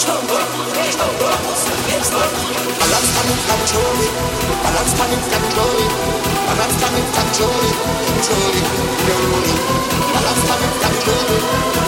Balance, panic, control it, control it, control it. Balance, panic, control it.